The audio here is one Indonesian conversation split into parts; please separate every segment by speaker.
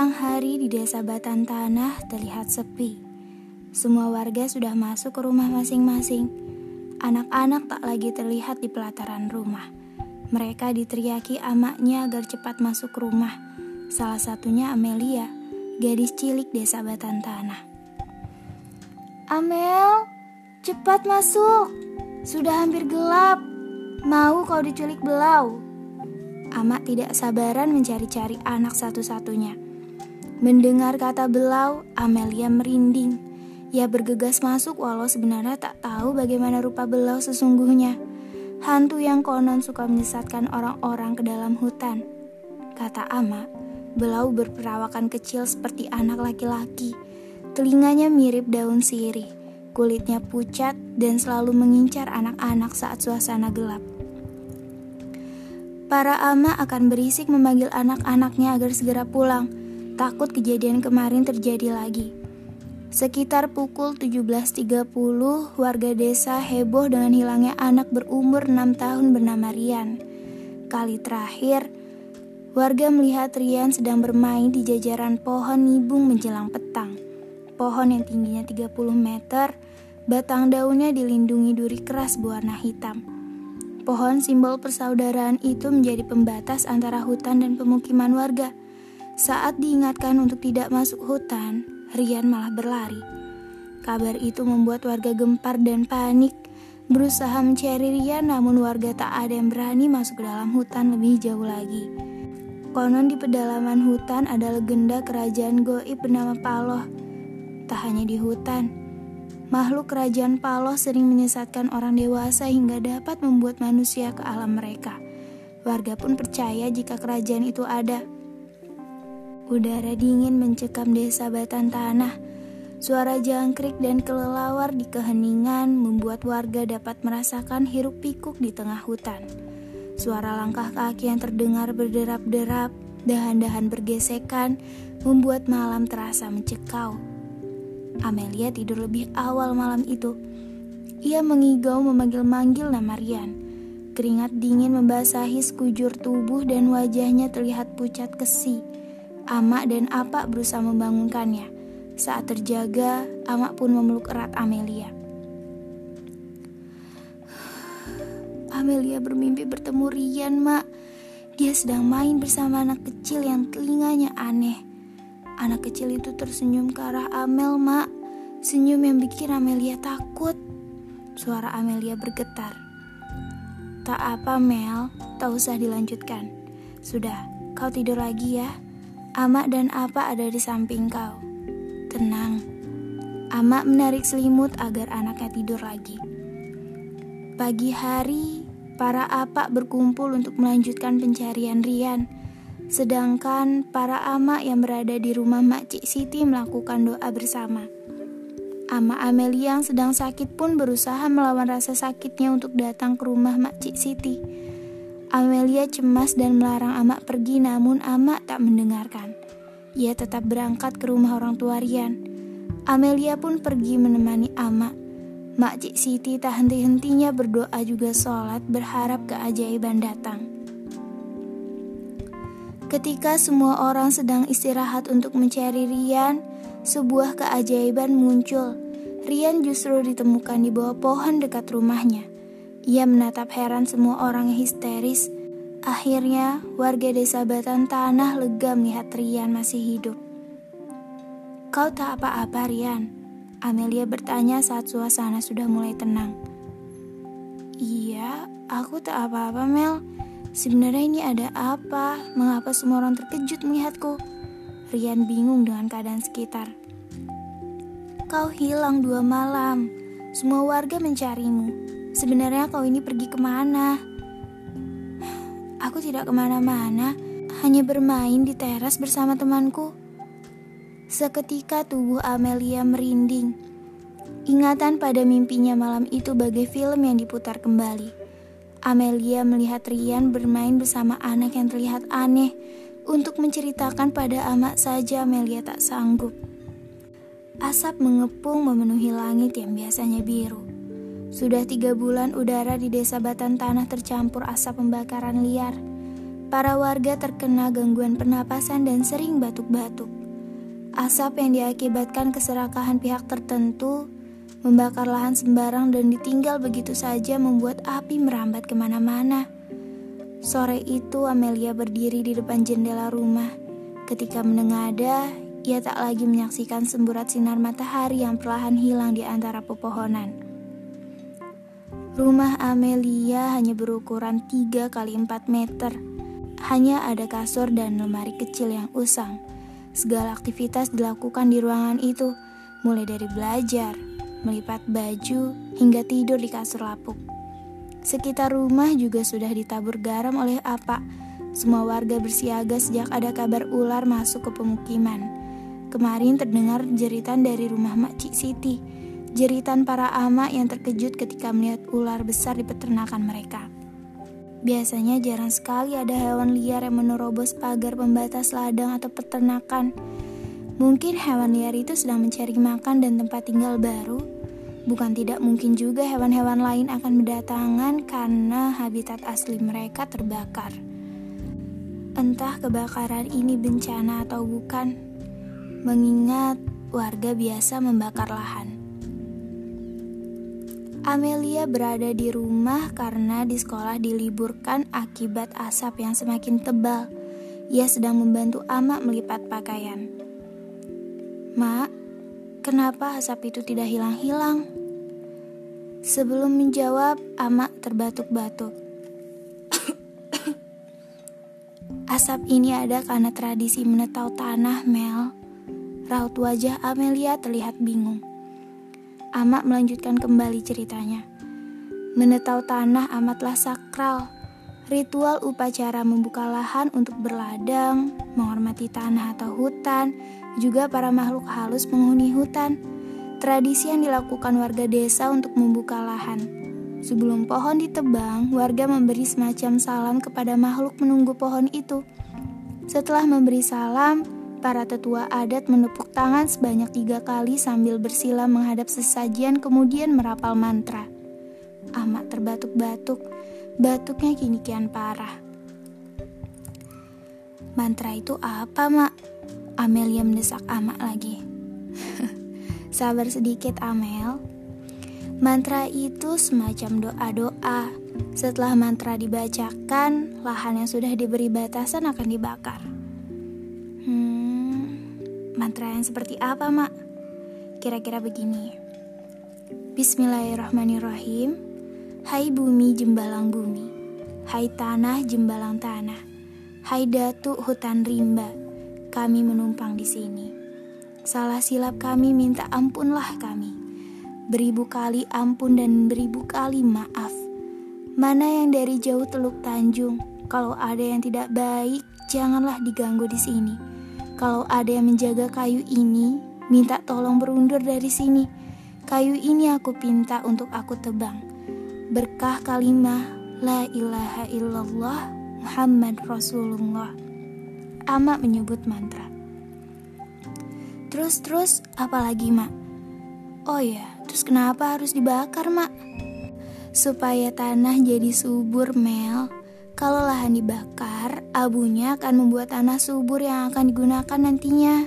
Speaker 1: Siang hari di desa Batan Tanah terlihat sepi. Semua warga sudah masuk ke rumah masing-masing. Anak-anak tak lagi terlihat di pelataran rumah. Mereka diteriaki amaknya agar cepat masuk rumah. Salah satunya Amelia, gadis cilik desa Batan Tanah.
Speaker 2: Amel, cepat masuk. Sudah hampir gelap. Mau kau diculik belau?
Speaker 1: Amak tidak sabaran mencari-cari anak satu-satunya. Mendengar kata belau, Amelia merinding. Ia bergegas masuk walau sebenarnya tak tahu bagaimana rupa belau sesungguhnya. Hantu yang konon suka menyesatkan orang-orang ke dalam hutan. Kata Ama, belau berperawakan kecil seperti anak laki-laki. Telinganya mirip daun sirih, kulitnya pucat dan selalu mengincar anak-anak saat suasana gelap. Para ama akan berisik memanggil anak-anaknya agar segera pulang. Takut kejadian kemarin terjadi lagi. Sekitar pukul 17.30, warga desa heboh dengan hilangnya anak berumur 6 tahun bernama Rian. Kali terakhir, warga melihat Rian sedang bermain di jajaran pohon nibung menjelang petang. Pohon yang tingginya 30 meter, batang daunnya dilindungi duri keras berwarna hitam. Pohon simbol persaudaraan itu menjadi pembatas antara hutan dan pemukiman warga. Saat diingatkan untuk tidak masuk hutan, Rian malah berlari. Kabar itu membuat warga gempar dan panik. Berusaha mencari Rian, namun warga tak ada yang berani masuk ke dalam hutan lebih jauh lagi. Konon di pedalaman hutan ada legenda kerajaan goib bernama Paloh. Tak hanya di hutan, Makhluk kerajaan Paloh sering menyesatkan orang dewasa hingga dapat membuat manusia ke alam mereka. Warga pun percaya jika kerajaan itu ada. Udara dingin mencekam desa Batan Tanah. Suara jangkrik dan kelelawar di keheningan membuat warga dapat merasakan hiruk pikuk di tengah hutan. Suara langkah kaki yang terdengar berderap-derap, dahan-dahan bergesekan, membuat malam terasa mencekau. Amelia tidur lebih awal malam itu. Ia mengigau memanggil-manggil nama Rian. Keringat dingin membasahi sekujur tubuh dan wajahnya terlihat pucat kesi. Amak dan Apak berusaha membangunkannya. Saat terjaga, Amak pun memeluk erat Amelia. Amelia bermimpi bertemu Rian, Mak. Dia sedang main bersama anak kecil yang telinganya aneh. Anak kecil itu tersenyum ke arah Amel, Mak. Senyum yang bikin Amelia takut. Suara Amelia bergetar. Tak apa, Mel. Tak usah dilanjutkan. Sudah, kau tidur lagi ya. Amak dan Apa ada di samping kau. Tenang. Amak menarik selimut agar anaknya tidur lagi. Pagi hari, para Apa berkumpul untuk melanjutkan pencarian Rian Sedangkan para ama yang berada di rumah Makcik Siti melakukan doa bersama. Ama Amelia yang sedang sakit pun berusaha melawan rasa sakitnya untuk datang ke rumah Makcik Siti. Amelia cemas dan melarang Ama pergi namun Ama tak mendengarkan. Ia tetap berangkat ke rumah orang tua Rian. Amelia pun pergi menemani Ama. Makcik Siti tak henti-hentinya berdoa juga sholat berharap keajaiban datang. Ketika semua orang sedang istirahat untuk mencari Rian, sebuah keajaiban muncul. Rian justru ditemukan di bawah pohon dekat rumahnya. Ia menatap heran semua orang yang histeris. Akhirnya, warga desa Batan Tanah lega melihat Rian masih hidup. Kau tak apa-apa, Rian? Amelia bertanya saat suasana sudah mulai tenang.
Speaker 2: Iya, aku tak apa-apa, Mel. Sebenarnya ini ada apa? Mengapa semua orang terkejut melihatku? Rian bingung dengan keadaan sekitar.
Speaker 1: Kau hilang dua malam. Semua warga mencarimu. Sebenarnya kau ini pergi ke mana?
Speaker 2: Aku tidak ke mana-mana, hanya bermain di teras bersama temanku.
Speaker 1: Seketika tubuh Amelia merinding. Ingatan pada mimpinya malam itu bagai film yang diputar kembali. Amelia melihat Rian bermain bersama anak yang terlihat aneh. Untuk menceritakan pada amak saja Amelia tak sanggup. Asap mengepung memenuhi langit yang biasanya biru. Sudah tiga bulan udara di desa Batan Tanah tercampur asap pembakaran liar. Para warga terkena gangguan pernapasan dan sering batuk-batuk. Asap yang diakibatkan keserakahan pihak tertentu membakar lahan sembarang dan ditinggal begitu saja membuat api merambat ke mana-mana. Sore itu Amelia berdiri di depan jendela rumah. Ketika menengada, ia tak lagi menyaksikan semburat sinar matahari yang perlahan hilang di antara pepohonan. Rumah Amelia hanya berukuran 3 kali 4 meter hanya ada kasur dan lemari kecil yang usang. Segala aktivitas dilakukan di ruangan itu, mulai dari belajar, melipat baju, hingga tidur di kasur lapuk. Sekitar rumah juga sudah ditabur garam oleh apa. Semua warga bersiaga sejak ada kabar ular masuk ke pemukiman. Kemarin terdengar jeritan dari rumah Makcik Siti. Jeritan para ama yang terkejut ketika melihat ular besar di peternakan mereka. Biasanya jarang sekali ada hewan liar yang menerobos pagar pembatas ladang atau peternakan. Mungkin hewan liar itu sedang mencari makan dan tempat tinggal baru. Bukan tidak mungkin juga hewan-hewan lain akan berdatangan karena habitat asli mereka terbakar. Entah kebakaran ini bencana atau bukan, mengingat warga biasa membakar lahan. Amelia berada di rumah karena di sekolah diliburkan akibat asap yang semakin tebal. Ia sedang membantu Ama melipat pakaian. Mak, kenapa asap itu tidak hilang-hilang? Sebelum menjawab, Ama terbatuk-batuk. asap ini ada karena tradisi menetau tanah, Mel. Raut wajah Amelia terlihat bingung. Amak melanjutkan kembali ceritanya. Menetau tanah amatlah sakral. Ritual upacara membuka lahan untuk berladang, menghormati tanah atau hutan, juga para makhluk halus penghuni hutan. Tradisi yang dilakukan warga desa untuk membuka lahan. Sebelum pohon ditebang, warga memberi semacam salam kepada makhluk menunggu pohon itu. Setelah memberi salam, Para tetua adat menepuk tangan sebanyak tiga kali sambil bersila menghadap sesajian kemudian merapal mantra. Amak terbatuk-batuk, batuknya kini kian parah. Mantra itu apa, Mak? Amelia mendesak Amak lagi. Sabar sedikit, Amel. Mantra itu semacam doa-doa. Setelah mantra dibacakan, lahan yang sudah diberi batasan akan dibakar. Mantra yang seperti apa, Mak? Kira-kira begini. Bismillahirrahmanirrahim. Hai bumi jembalang bumi. Hai tanah jembalang tanah. Hai datu hutan rimba. Kami menumpang di sini. Salah silap kami minta ampunlah kami. Beribu kali ampun dan beribu kali maaf. Mana yang dari jauh teluk Tanjung, kalau ada yang tidak baik, janganlah diganggu di sini kalau ada yang menjaga kayu ini, minta tolong berundur dari sini. Kayu ini aku pinta untuk aku tebang. Berkah kalimah La ilaha illallah Muhammad Rasulullah. Ama menyebut mantra. Terus-terus apalagi mak? Oh ya, terus kenapa harus dibakar mak? Supaya tanah jadi subur Mel kalau lahan dibakar, abunya akan membuat tanah subur yang akan digunakan nantinya.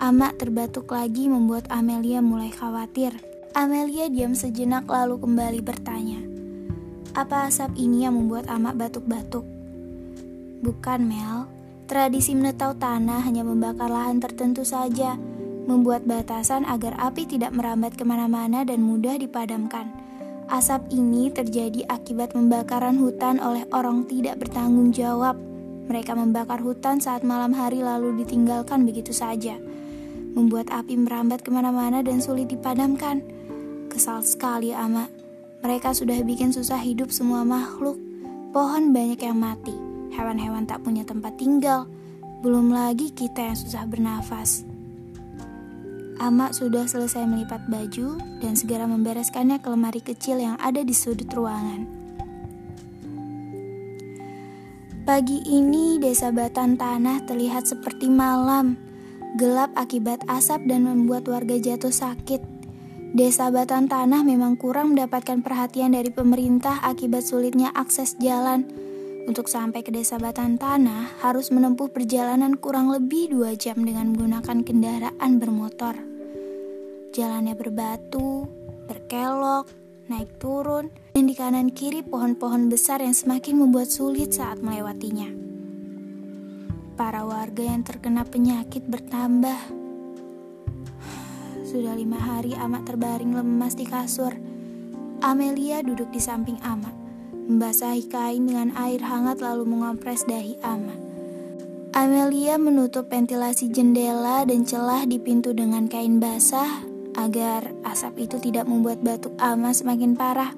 Speaker 1: Amak terbatuk lagi membuat Amelia mulai khawatir. Amelia diam sejenak lalu kembali bertanya, "Apa asap ini yang membuat Amak batuk-batuk?" Bukan, Mel. Tradisi menetau tanah hanya membakar lahan tertentu saja, membuat batasan agar api tidak merambat ke mana-mana dan mudah dipadamkan. Asap ini terjadi akibat pembakaran hutan oleh orang tidak bertanggung jawab. Mereka membakar hutan saat malam hari lalu ditinggalkan begitu saja. Membuat api merambat ke mana-mana dan sulit dipadamkan. Kesal sekali ama. Mereka sudah bikin susah hidup semua makhluk. Pohon banyak yang mati. Hewan-hewan tak punya tempat tinggal. Belum lagi kita yang susah bernafas. Ama sudah selesai melipat baju dan segera membereskannya ke lemari kecil yang ada di sudut ruangan. Pagi ini desa Batan Tanah terlihat seperti malam, gelap akibat asap dan membuat warga jatuh sakit. Desa Batan Tanah memang kurang mendapatkan perhatian dari pemerintah akibat sulitnya akses jalan. Untuk sampai ke desa Batan Tanah harus menempuh perjalanan kurang lebih dua jam dengan menggunakan kendaraan bermotor. Jalannya berbatu, berkelok, naik turun, dan di kanan kiri pohon-pohon besar yang semakin membuat sulit saat melewatinya. Para warga yang terkena penyakit bertambah. Sudah lima hari Amak terbaring lemas di kasur. Amelia duduk di samping Amak membasahi kain dengan air hangat lalu mengompres dahi Ama. Amelia menutup ventilasi jendela dan celah di pintu dengan kain basah agar asap itu tidak membuat batuk Ama semakin parah.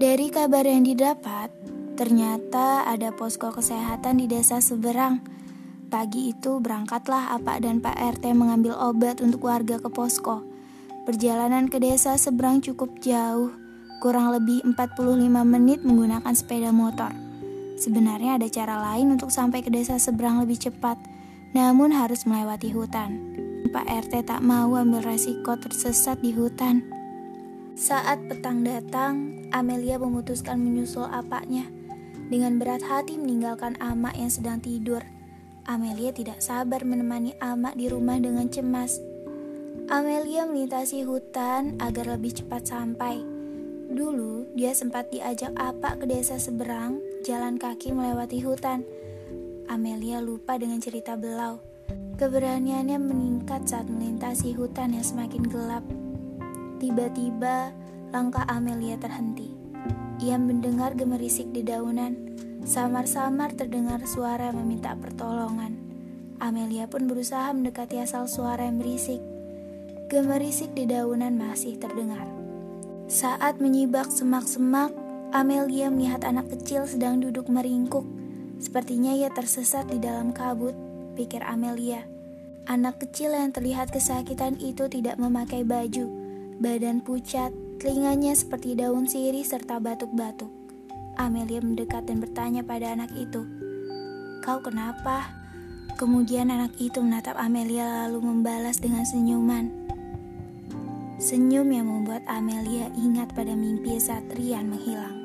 Speaker 1: Dari kabar yang didapat, ternyata ada posko kesehatan di desa seberang. Pagi itu berangkatlah Apa dan Pak RT mengambil obat untuk warga ke posko. Perjalanan ke desa seberang cukup jauh kurang lebih 45 menit menggunakan sepeda motor. Sebenarnya ada cara lain untuk sampai ke desa seberang lebih cepat, namun harus melewati hutan. Pak RT tak mau ambil resiko tersesat di hutan. Saat petang datang, Amelia memutuskan menyusul apaknya. Dengan berat hati meninggalkan Amak yang sedang tidur. Amelia tidak sabar menemani Amak di rumah dengan cemas. Amelia melintasi hutan agar lebih cepat sampai. Dulu, dia sempat diajak apa ke desa seberang, jalan kaki melewati hutan. Amelia lupa dengan cerita belau. Keberaniannya meningkat saat melintasi hutan yang semakin gelap. Tiba-tiba, langkah Amelia terhenti. Ia mendengar gemerisik di daunan. Samar-samar terdengar suara meminta pertolongan. Amelia pun berusaha mendekati asal suara yang berisik. Gemerisik di daunan masih terdengar. Saat menyibak semak-semak, Amelia melihat anak kecil sedang duduk meringkuk. Sepertinya ia tersesat di dalam kabut, pikir Amelia. Anak kecil yang terlihat kesakitan itu tidak memakai baju, badan pucat, telinganya seperti daun sirih serta batuk-batuk. Amelia mendekat dan bertanya pada anak itu, "Kau kenapa?" Kemudian anak itu menatap Amelia lalu membalas dengan senyuman. Senyum yang membuat Amelia ingat pada mimpi saat Rian menghilang.